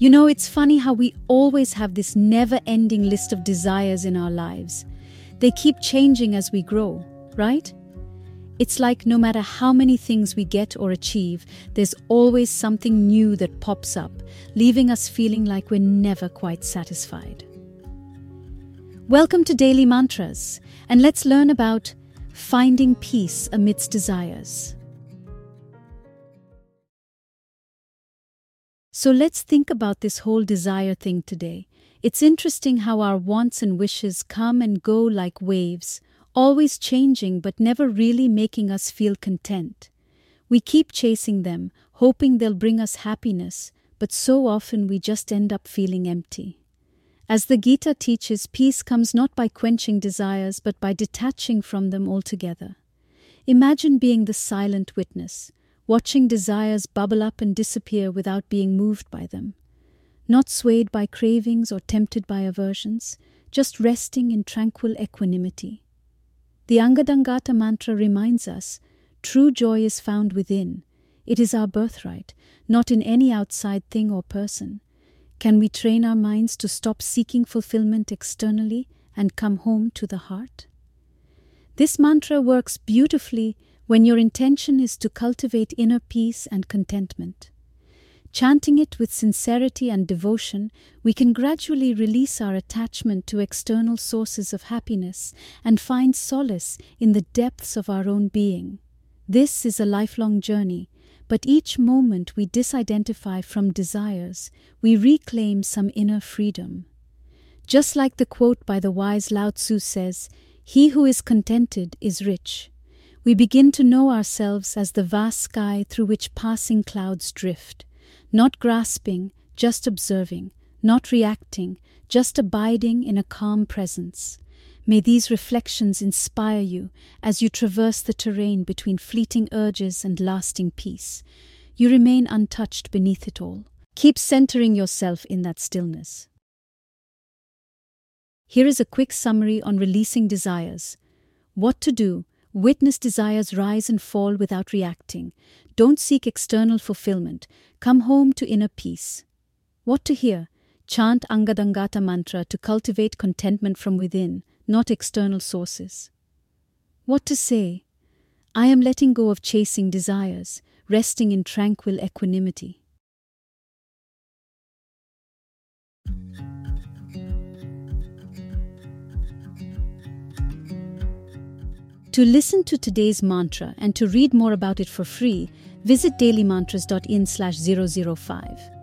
You know, it's funny how we always have this never ending list of desires in our lives. They keep changing as we grow, right? It's like no matter how many things we get or achieve, there's always something new that pops up, leaving us feeling like we're never quite satisfied. Welcome to Daily Mantras, and let's learn about finding peace amidst desires. So let's think about this whole desire thing today. It's interesting how our wants and wishes come and go like waves, always changing but never really making us feel content. We keep chasing them, hoping they'll bring us happiness, but so often we just end up feeling empty. As the Gita teaches, peace comes not by quenching desires but by detaching from them altogether. Imagine being the silent witness watching desires bubble up and disappear without being moved by them, not swayed by cravings or tempted by aversions, just resting in tranquil equanimity. The Angadangaata mantra reminds us true joy is found within. It is our birthright, not in any outside thing or person. Can we train our minds to stop seeking fulfillment externally and come home to the heart? This mantra works beautifully when your intention is to cultivate inner peace and contentment. Chanting it with sincerity and devotion, we can gradually release our attachment to external sources of happiness and find solace in the depths of our own being. This is a lifelong journey, but each moment we disidentify from desires, we reclaim some inner freedom. Just like the quote by the wise Lao Tzu says, He who is contented is rich we begin to know ourselves as the vast sky through which passing clouds drift, not grasping, just observing, not reacting, just abiding in a calm presence. May these reflections inspire you as you traverse the terrain between fleeting urges and lasting peace. You remain untouched beneath it all. Keep centering yourself in that stillness. Here is a quick summary on releasing desires. What to do Witness desires rise and fall without reacting. Don't seek external fulfillment. Come home to inner peace. What to hear? Chant Angadangaata mantra to cultivate contentment from within, not external sources. What to say? I am letting go of chasing desires, resting in tranquil equanimity. To listen to today's mantra and to read more about it for free, visit dailymantras.in slash 005.